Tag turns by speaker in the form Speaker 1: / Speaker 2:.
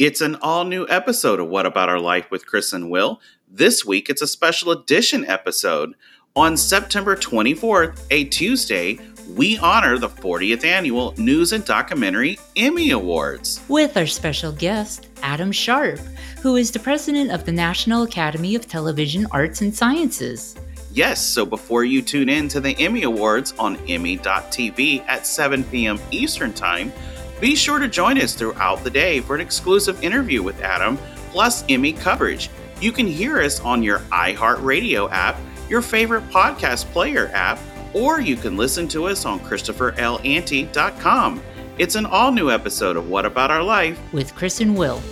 Speaker 1: It's an all new episode of What About Our Life with Chris and Will. This week, it's a special edition episode. On September 24th, a Tuesday, we honor the 40th annual News and Documentary Emmy Awards.
Speaker 2: With our special guest, Adam Sharp, who is the president of the National Academy of Television Arts and Sciences.
Speaker 1: Yes, so before you tune in to the Emmy Awards on Emmy.tv at 7 p.m. Eastern Time, be sure to join us throughout the day for an exclusive interview with Adam, plus Emmy coverage. You can hear us on your iHeartRadio app, your favorite podcast player app, or you can listen to us on ChristopherLAnty.com. It's an all new episode of What About Our Life
Speaker 2: with Chris and Will.